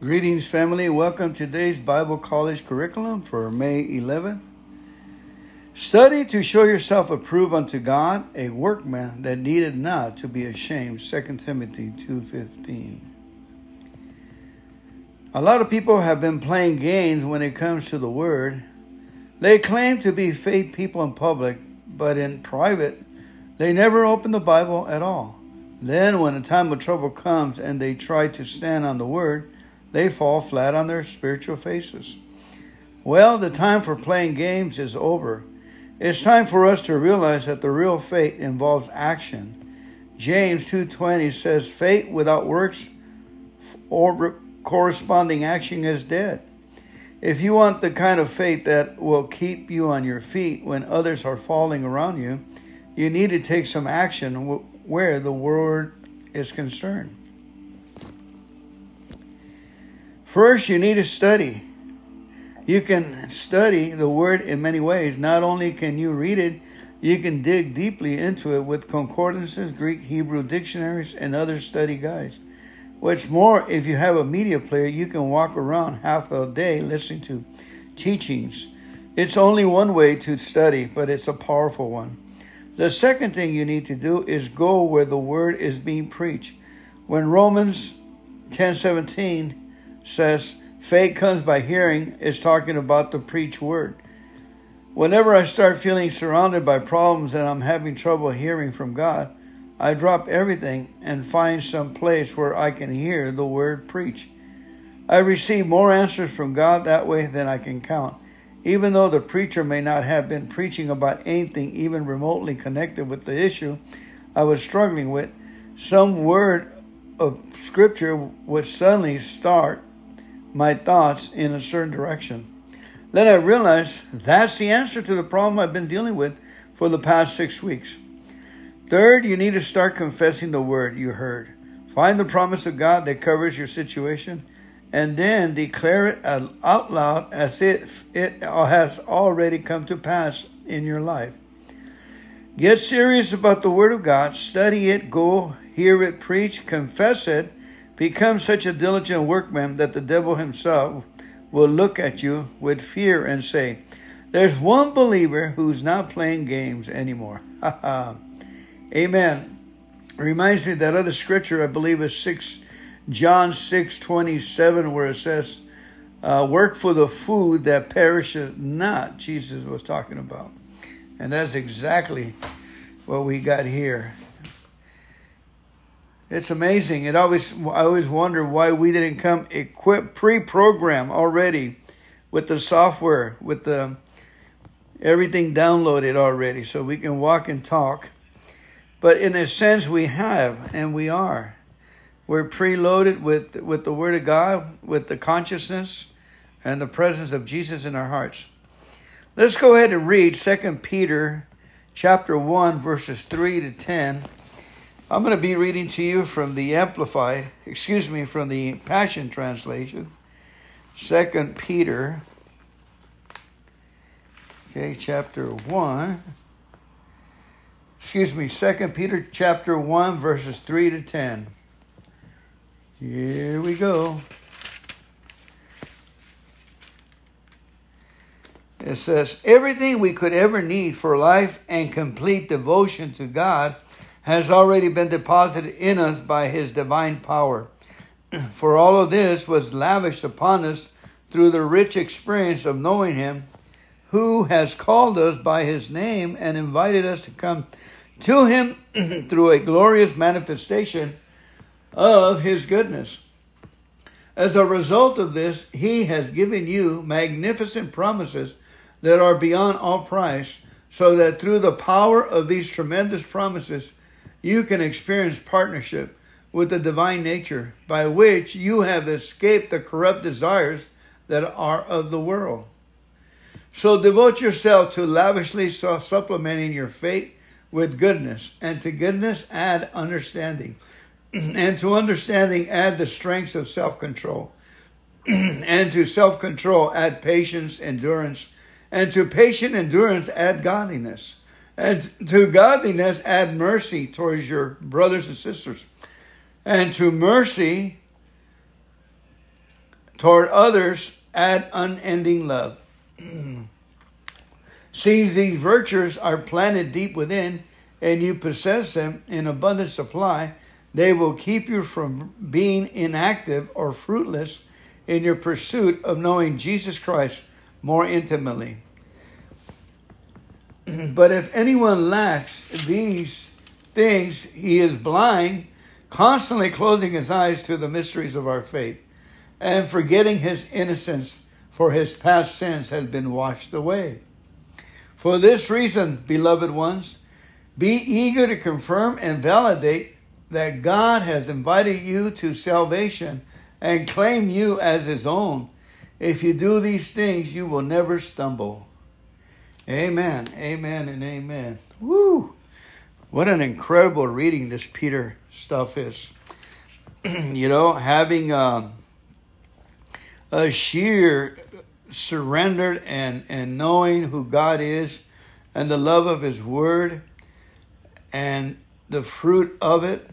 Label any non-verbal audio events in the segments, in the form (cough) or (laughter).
Greetings, family. Welcome to today's Bible College curriculum for May 11th. Study to show yourself approved unto God, a workman that needed not to be ashamed. 2 Timothy 2:15. A lot of people have been playing games when it comes to the word. They claim to be faith people in public, but in private, they never open the Bible at all. Then when a time of trouble comes and they try to stand on the word, they fall flat on their spiritual faces. Well, the time for playing games is over. It's time for us to realize that the real faith involves action. James 2:20 says faith without works or corresponding action is dead. If you want the kind of faith that will keep you on your feet when others are falling around you, you need to take some action where the word is concerned. First, you need to study. You can study the word in many ways. Not only can you read it, you can dig deeply into it with concordances, Greek, Hebrew dictionaries, and other study guides. What's more, if you have a media player, you can walk around half the day listening to teachings. It's only one way to study, but it's a powerful one. The second thing you need to do is go where the word is being preached. When Romans 10:17 says faith comes by hearing is talking about the preach word. Whenever I start feeling surrounded by problems and I'm having trouble hearing from God, I drop everything and find some place where I can hear the word preach. I receive more answers from God that way than I can count. Even though the preacher may not have been preaching about anything even remotely connected with the issue I was struggling with, some word of scripture would suddenly start my thoughts in a certain direction. Then I realized that's the answer to the problem I've been dealing with for the past six weeks. Third, you need to start confessing the word you heard. Find the promise of God that covers your situation and then declare it out loud as if it has already come to pass in your life. Get serious about the Word of God, study it, go hear it preach, confess it, Become such a diligent workman that the devil himself will look at you with fear and say, There's one believer who's not playing games anymore. (laughs) Amen. reminds me of that other scripture, I believe is six John six twenty seven, where it says, uh, work for the food that perishes not, Jesus was talking about. And that's exactly what we got here. It's amazing. It always I always wonder why we didn't come equipped pre-program already with the software, with the everything downloaded already so we can walk and talk. But in a sense we have and we are. We're preloaded with with the word of God, with the consciousness and the presence of Jesus in our hearts. Let's go ahead and read 2 Peter chapter 1 verses 3 to 10. I'm going to be reading to you from the Amplified, excuse me, from the Passion Translation, Second Peter, okay, chapter 1. Excuse me, Second Peter chapter 1, verses 3 to 10. Here we go. It says, Everything we could ever need for life and complete devotion to God has already been deposited in us by his divine power. (clears throat) For all of this was lavished upon us through the rich experience of knowing him, who has called us by his name and invited us to come to him (clears throat) through a glorious manifestation of his goodness. As a result of this, he has given you magnificent promises that are beyond all price, so that through the power of these tremendous promises, you can experience partnership with the divine nature by which you have escaped the corrupt desires that are of the world. So devote yourself to lavishly supplementing your faith with goodness, and to goodness add understanding, (clears throat) and to understanding add the strengths of self control, (clears throat) and to self control add patience, endurance, and to patient endurance add godliness and to godliness, add mercy towards your brothers and sisters. And to mercy, toward others add unending love. (clears throat) Since these virtues are planted deep within, and you possess them in abundant supply, they will keep you from being inactive or fruitless in your pursuit of knowing Jesus Christ more intimately. (clears throat) but if anyone lacks these things, he is blind, constantly closing his eyes to the mysteries of our faith, and forgetting his innocence, for his past sins have been washed away. For this reason, beloved ones, be eager to confirm and validate that God has invited you to salvation and claim you as his own. If you do these things, you will never stumble. Amen, amen, and amen. Woo! What an incredible reading this Peter stuff is. (clears throat) you know, having a, a sheer surrendered and, and knowing who God is and the love of His Word and the fruit of it.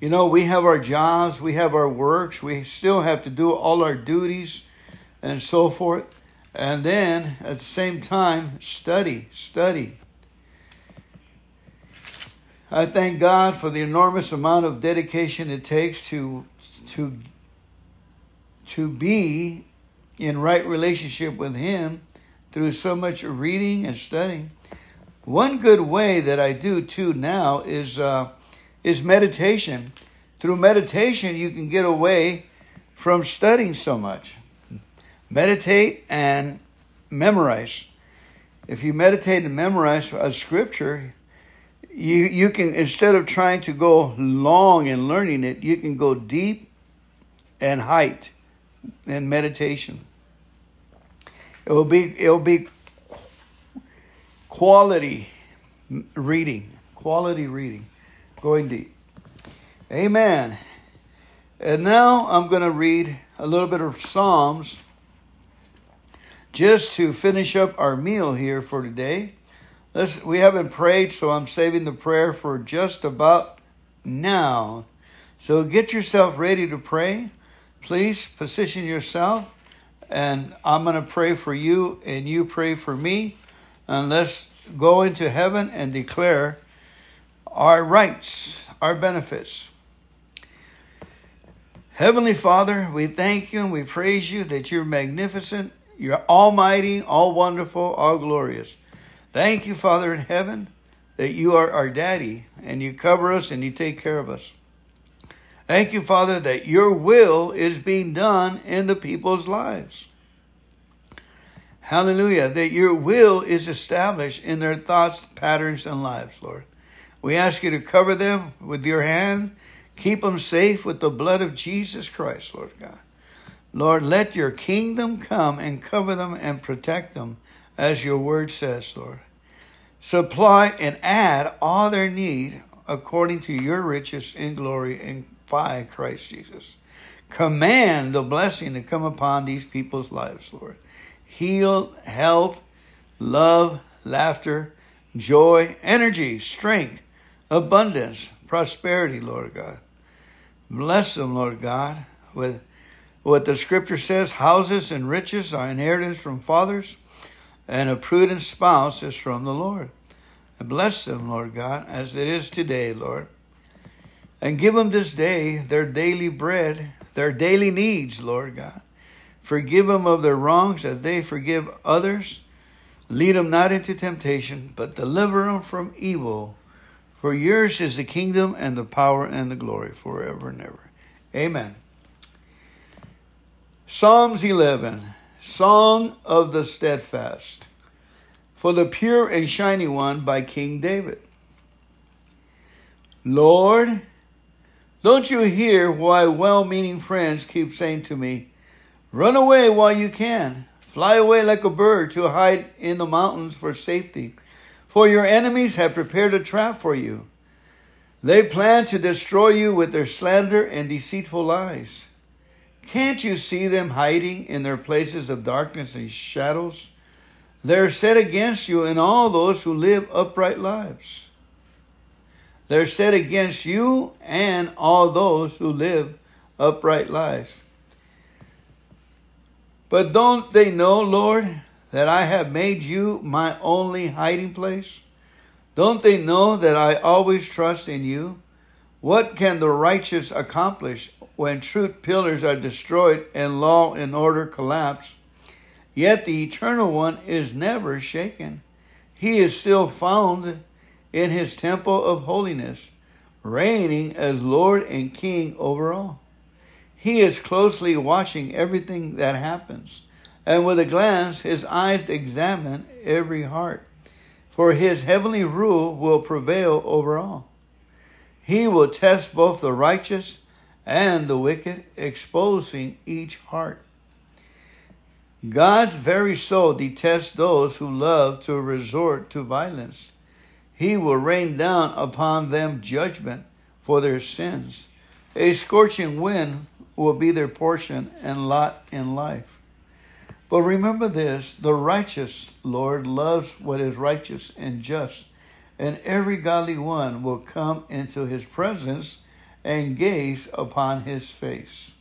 You know, we have our jobs, we have our works, we still have to do all our duties and so forth. And then at the same time, study, study. I thank God for the enormous amount of dedication it takes to to to be in right relationship with Him through so much reading and studying. One good way that I do too now is uh, is meditation. Through meditation, you can get away from studying so much. Meditate and memorize. If you meditate and memorize a scripture, you you can instead of trying to go long in learning it, you can go deep and height in meditation. It will be it will be quality reading, quality reading, going deep. Amen. And now I'm going to read a little bit of Psalms just to finish up our meal here for today. Let's, we haven't prayed, so I'm saving the prayer for just about now. So get yourself ready to pray. Please position yourself and I'm going to pray for you, and you pray for me, and let's go into heaven and declare our rights, our benefits. Heavenly Father, we thank you and we praise you that you're magnificent, you're almighty, all wonderful, all glorious. Thank you, Father in heaven, that you are our daddy and you cover us and you take care of us. Thank you, Father, that your will is being done in the people's lives. Hallelujah. That your will is established in their thoughts, patterns, and lives, Lord. We ask you to cover them with your hand. Keep them safe with the blood of Jesus Christ, Lord God. Lord, let your kingdom come and cover them and protect them, as your word says, Lord. Supply and add all their need according to your riches in glory in by Christ Jesus. Command the blessing to come upon these people's lives, Lord. Heal, health, love, laughter, joy, energy, strength, abundance, prosperity, Lord God. Bless them, Lord God, with what the scripture says houses and riches are inheritance from fathers, and a prudent spouse is from the Lord. And bless them, Lord God, as it is today, Lord. And give them this day their daily bread, their daily needs, Lord God. Forgive them of their wrongs as they forgive others. Lead them not into temptation, but deliver them from evil. For yours is the kingdom and the power and the glory forever and ever. Amen. Psalms 11 Song of the Steadfast. For the pure and shiny one by King David. Lord, don't you hear why well meaning friends keep saying to me, Run away while you can, fly away like a bird to hide in the mountains for safety, for your enemies have prepared a trap for you. They plan to destroy you with their slander and deceitful lies. Can't you see them hiding in their places of darkness and shadows? They're set against you and all those who live upright lives. They're set against you and all those who live upright lives. But don't they know, Lord, that I have made you my only hiding place? Don't they know that I always trust in you? What can the righteous accomplish when truth pillars are destroyed and law and order collapse? Yet the Eternal One is never shaken. He is still found in his temple of holiness, reigning as Lord and King over all. He is closely watching everything that happens, and with a glance his eyes examine every heart, for his heavenly rule will prevail over all. He will test both the righteous and the wicked, exposing each heart. God's very soul detests those who love to resort to violence. He will rain down upon them judgment for their sins. A scorching wind will be their portion and lot in life. But remember this the righteous Lord loves what is righteous and just, and every godly one will come into his presence and gaze upon his face.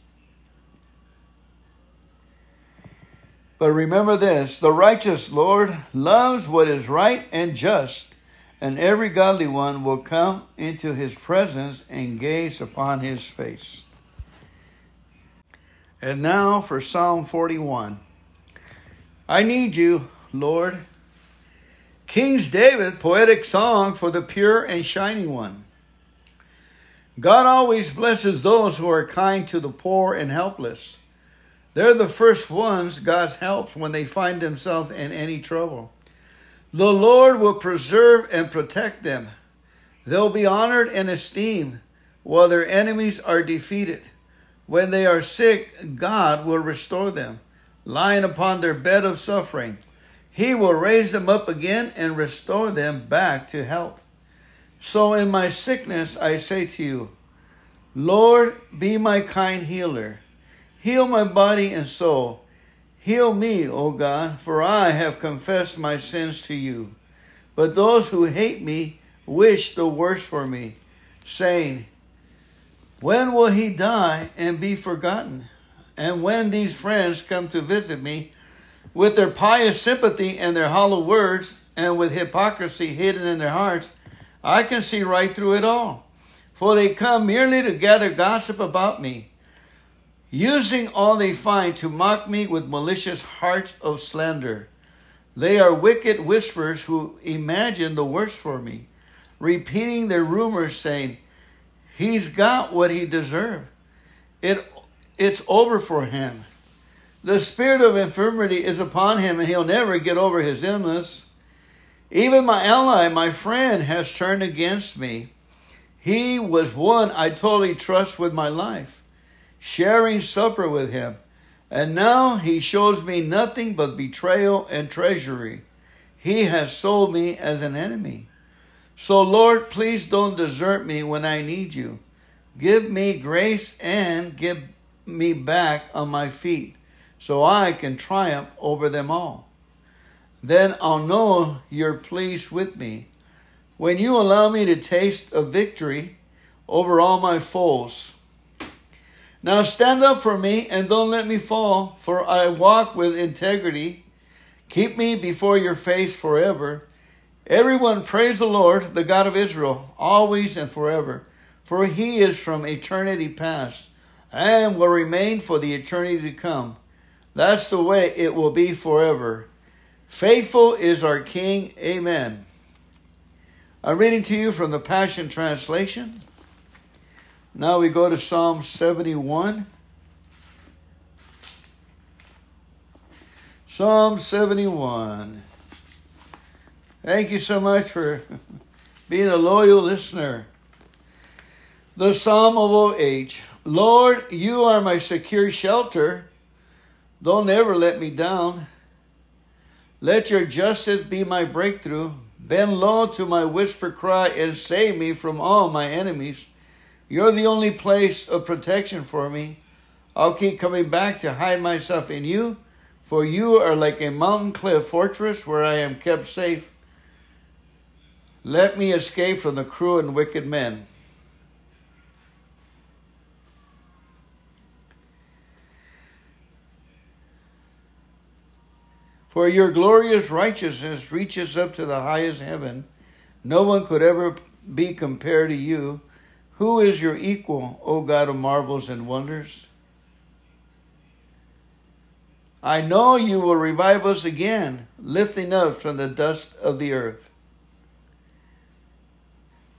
But remember this the righteous Lord loves what is right and just, and every godly one will come into his presence and gaze upon his face. And now for Psalm 41. I need you, Lord. King's David, poetic song for the pure and shining one. God always blesses those who are kind to the poor and helpless. They're the first ones God helps when they find themselves in any trouble. The Lord will preserve and protect them. They'll be honored and esteemed while their enemies are defeated. When they are sick, God will restore them, lying upon their bed of suffering. He will raise them up again and restore them back to health. So in my sickness, I say to you, Lord, be my kind healer. Heal my body and soul. Heal me, O God, for I have confessed my sins to you. But those who hate me wish the worst for me, saying, when will he die and be forgotten? And when these friends come to visit me with their pious sympathy and their hollow words and with hypocrisy hidden in their hearts, I can see right through it all. For they come merely to gather gossip about me, using all they find to mock me with malicious hearts of slander. They are wicked whisperers who imagine the worst for me, repeating their rumors, saying, He's got what he deserved. It, it's over for him. The spirit of infirmity is upon him, and he'll never get over his illness. Even my ally, my friend, has turned against me. He was one I totally trust with my life, sharing supper with him. And now he shows me nothing but betrayal and treachery. He has sold me as an enemy. So, Lord, please don't desert me when I need you. Give me grace and give me back on my feet so I can triumph over them all. Then I'll know you're pleased with me. When you allow me to taste of victory over all my foes. Now stand up for me and don't let me fall, for I walk with integrity. Keep me before your face forever. Everyone praise the Lord, the God of Israel, always and forever, for he is from eternity past and will remain for the eternity to come. That's the way it will be forever. Faithful is our King. Amen. I'm reading to you from the Passion Translation. Now we go to Psalm 71. Psalm 71. Thank you so much for (laughs) being a loyal listener. The Psalm of Age. Lord, you are my secure shelter. Don't ever let me down. Let your justice be my breakthrough. Bend low to my whisper cry and save me from all my enemies. You're the only place of protection for me. I'll keep coming back to hide myself in you, for you are like a mountain cliff fortress where I am kept safe. Let me escape from the cruel and wicked men. For your glorious righteousness reaches up to the highest heaven. No one could ever be compared to you. Who is your equal, O God of marvels and wonders? I know you will revive us again, lifting us from the dust of the earth.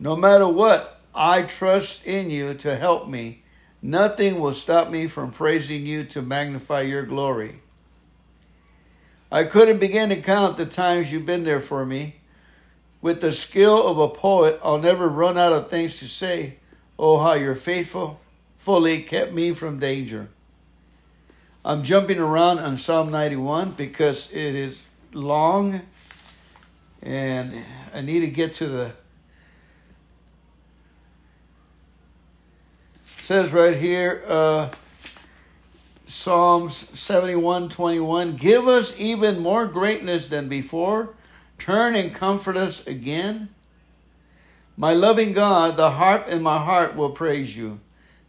No matter what, I trust in you to help me. Nothing will stop me from praising you to magnify your glory. I couldn't begin to count the times you've been there for me. With the skill of a poet, I'll never run out of things to say. Oh, how you're faithful, fully kept me from danger. I'm jumping around on Psalm 91 because it is long and I need to get to the says right here uh, Psalms 71 21 give us even more greatness than before turn and comfort us again my loving God the harp in my heart will praise you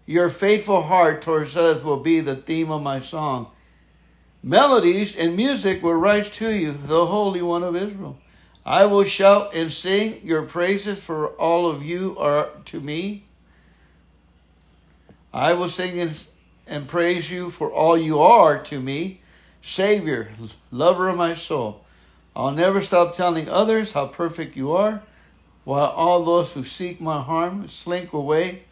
your faithful heart towards us will be the theme of my song. Melodies and music will rise to you, the Holy One of Israel. I will shout and sing your praises, for all of you are to me. I will sing and, and praise you, for all you are to me, Savior, lover of my soul. I'll never stop telling others how perfect you are, while all those who seek my harm slink away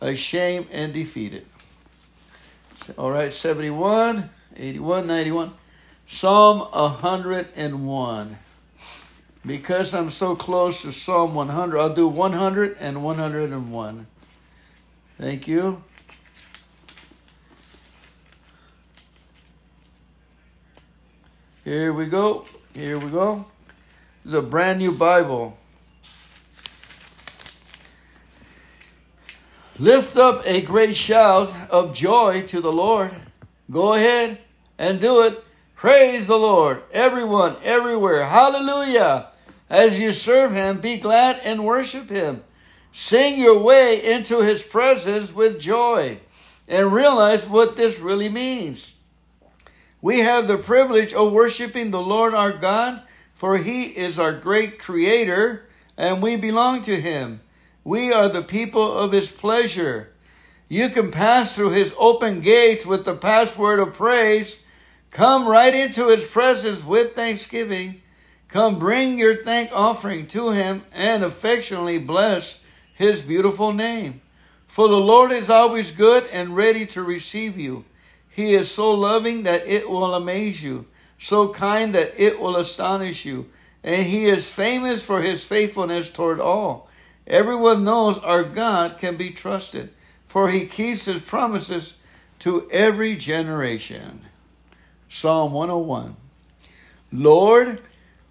ashamed and defeated. All right, 71, 81, 91. Psalm 101. Because I'm so close to Psalm 100, I'll do 100 and 101. Thank you. Here we go. Here we go. This is a brand new Bible. Lift up a great shout of joy to the Lord. Go ahead and do it. Praise the Lord, everyone, everywhere. Hallelujah. As you serve Him, be glad and worship Him. Sing your way into His presence with joy and realize what this really means. We have the privilege of worshiping the Lord our God, for He is our great Creator and we belong to Him. We are the people of his pleasure. You can pass through his open gates with the password of praise. Come right into his presence with thanksgiving. Come bring your thank offering to him and affectionately bless his beautiful name. For the Lord is always good and ready to receive you. He is so loving that it will amaze you, so kind that it will astonish you, and he is famous for his faithfulness toward all. Everyone knows our God can be trusted, for he keeps his promises to every generation. Psalm 101 Lord,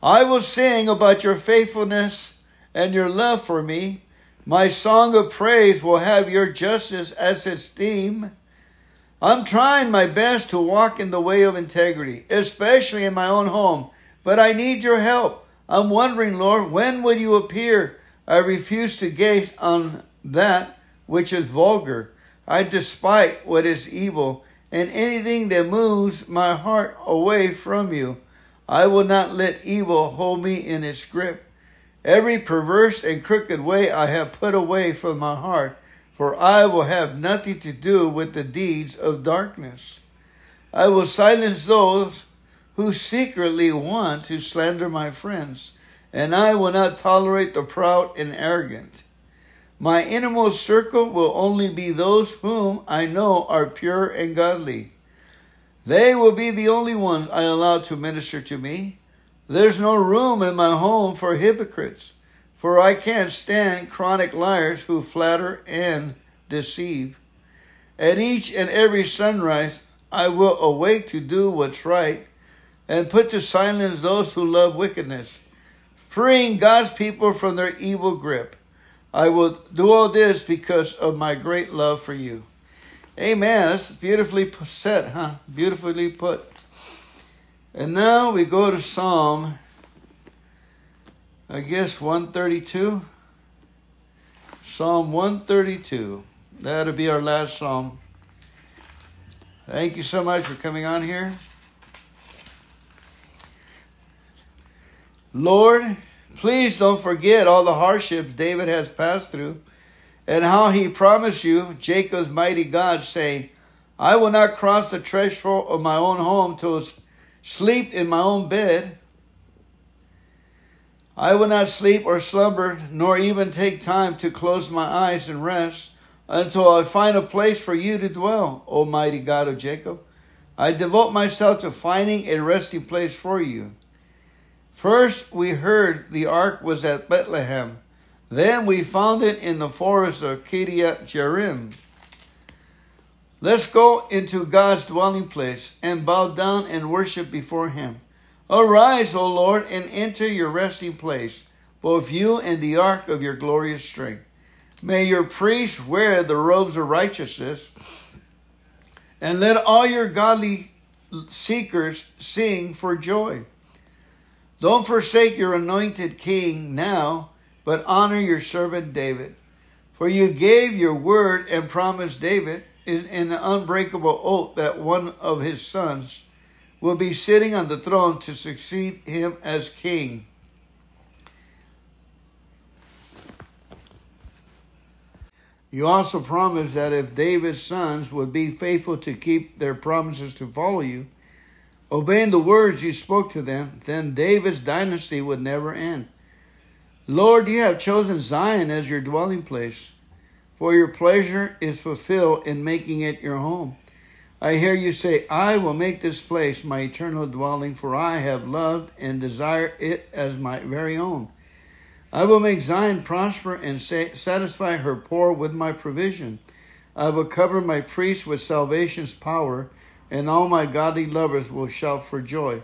I will sing about your faithfulness and your love for me. My song of praise will have your justice as its theme. I'm trying my best to walk in the way of integrity, especially in my own home, but I need your help. I'm wondering, Lord, when will you appear I refuse to gaze on that which is vulgar. I despise what is evil, and anything that moves my heart away from you. I will not let evil hold me in its grip. Every perverse and crooked way I have put away from my heart, for I will have nothing to do with the deeds of darkness. I will silence those who secretly want to slander my friends and I will not tolerate the proud and arrogant. My innermost circle will only be those whom I know are pure and godly. They will be the only ones I allow to minister to me. There's no room in my home for hypocrites, for I can't stand chronic liars who flatter and deceive. At each and every sunrise, I will awake to do what's right and put to silence those who love wickedness freeing God's people from their evil grip. I will do all this because of my great love for you. Amen. That's beautifully said, huh? Beautifully put. And now we go to Psalm, I guess 132. Psalm 132. That'll be our last psalm. Thank you so much for coming on here. Lord, please don't forget all the hardships David has passed through and how he promised you, Jacob's mighty God, saying, I will not cross the threshold of my own home to sleep in my own bed. I will not sleep or slumber, nor even take time to close my eyes and rest until I find a place for you to dwell, O mighty God of Jacob. I devote myself to finding a resting place for you. First, we heard the ark was at Bethlehem. Then we found it in the forest of Kiriath Jearim. Let's go into God's dwelling place and bow down and worship before Him. Arise, O Lord, and enter your resting place, both you and the ark of your glorious strength. May your priests wear the robes of righteousness, and let all your godly seekers sing for joy. Don't forsake your anointed king now, but honor your servant David. For you gave your word and promised David in an unbreakable oath that one of his sons will be sitting on the throne to succeed him as king. You also promised that if David's sons would be faithful to keep their promises to follow you, obeying the words you spoke to them, then David's dynasty would never end. Lord, you have chosen Zion as your dwelling place, for your pleasure is fulfilled in making it your home. I hear you say, I will make this place my eternal dwelling, for I have loved and desire it as my very own. I will make Zion prosper and satisfy her poor with my provision. I will cover my priests with salvation's power, and all my godly lovers will shout for joy.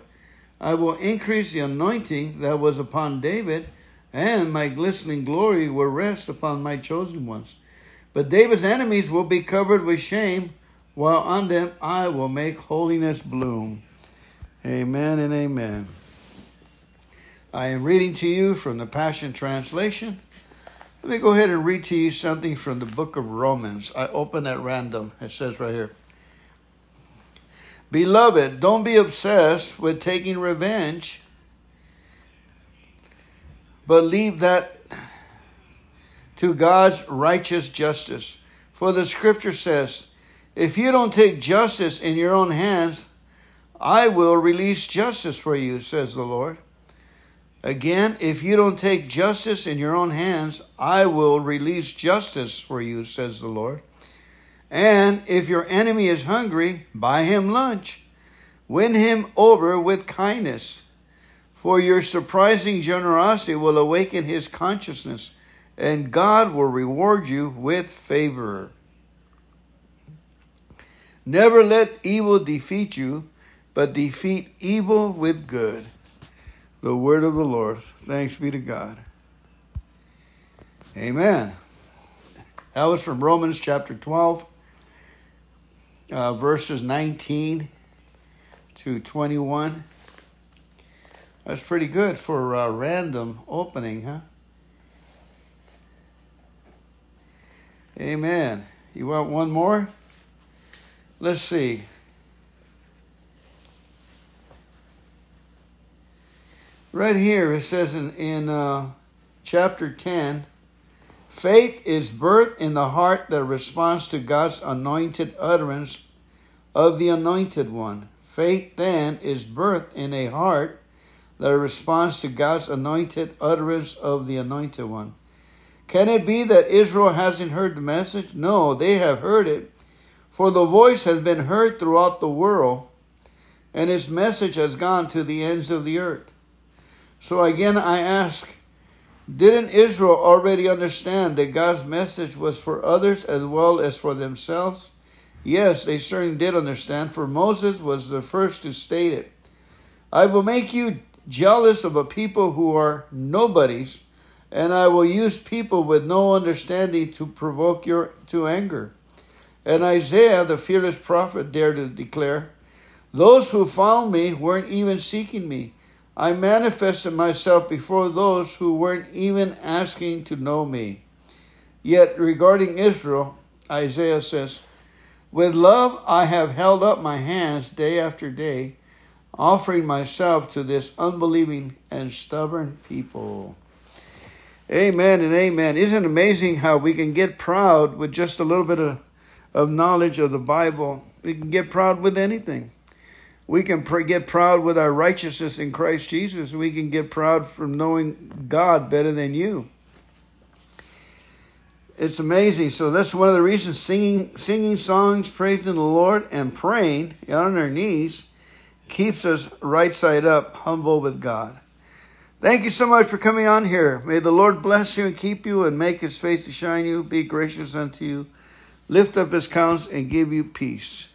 I will increase the anointing that was upon David, and my glistening glory will rest upon my chosen ones. But David's enemies will be covered with shame while on them I will make holiness bloom. Amen and amen. I am reading to you from the Passion Translation. Let me go ahead and read to you something from the book of Romans. I open at random. It says right here Beloved, don't be obsessed with taking revenge, but leave that to God's righteous justice. For the scripture says, if you don't take justice in your own hands, I will release justice for you, says the Lord. Again, if you don't take justice in your own hands, I will release justice for you, says the Lord. And if your enemy is hungry, buy him lunch. Win him over with kindness. For your surprising generosity will awaken his consciousness, and God will reward you with favor. Never let evil defeat you, but defeat evil with good. The word of the Lord. Thanks be to God. Amen. That was from Romans chapter 12, uh, verses 19 to 21. That's pretty good for a random opening, huh? Amen. You want one more? Let's see. Right here it says in, in uh, chapter 10 faith is birth in the heart that responds to God's anointed utterance of the anointed one. Faith then is birth in a heart that responds to God's anointed utterance of the anointed one. Can it be that Israel hasn't heard the message? No, they have heard it for the voice has been heard throughout the world, and its message has gone to the ends of the earth. So again, I ask, didn't Israel already understand that God's message was for others as well as for themselves? Yes, they certainly did understand, for Moses was the first to state it. I will make you jealous of a people who are nobodies, and I will use people with no understanding to provoke your to anger. And Isaiah, the fearless prophet, dared to declare, Those who found me weren't even seeking me. I manifested myself before those who weren't even asking to know me. Yet, regarding Israel, Isaiah says, With love I have held up my hands day after day. offering myself to this unbelieving and stubborn people. Amen and amen. Isn't it amazing how we can get proud with just a little bit of, of knowledge of the Bible? We can get proud with anything. We can pr- get proud with our righteousness in Christ Jesus. We can get proud from knowing God better than you. It's amazing. So that's one of the reasons singing singing songs, praising the Lord, and praying on our knees keeps us right side up, humble with God. Thank you so much for coming on here. May the Lord bless you and keep you and make his face to shine you, be gracious unto you, lift up his counts, and give you peace.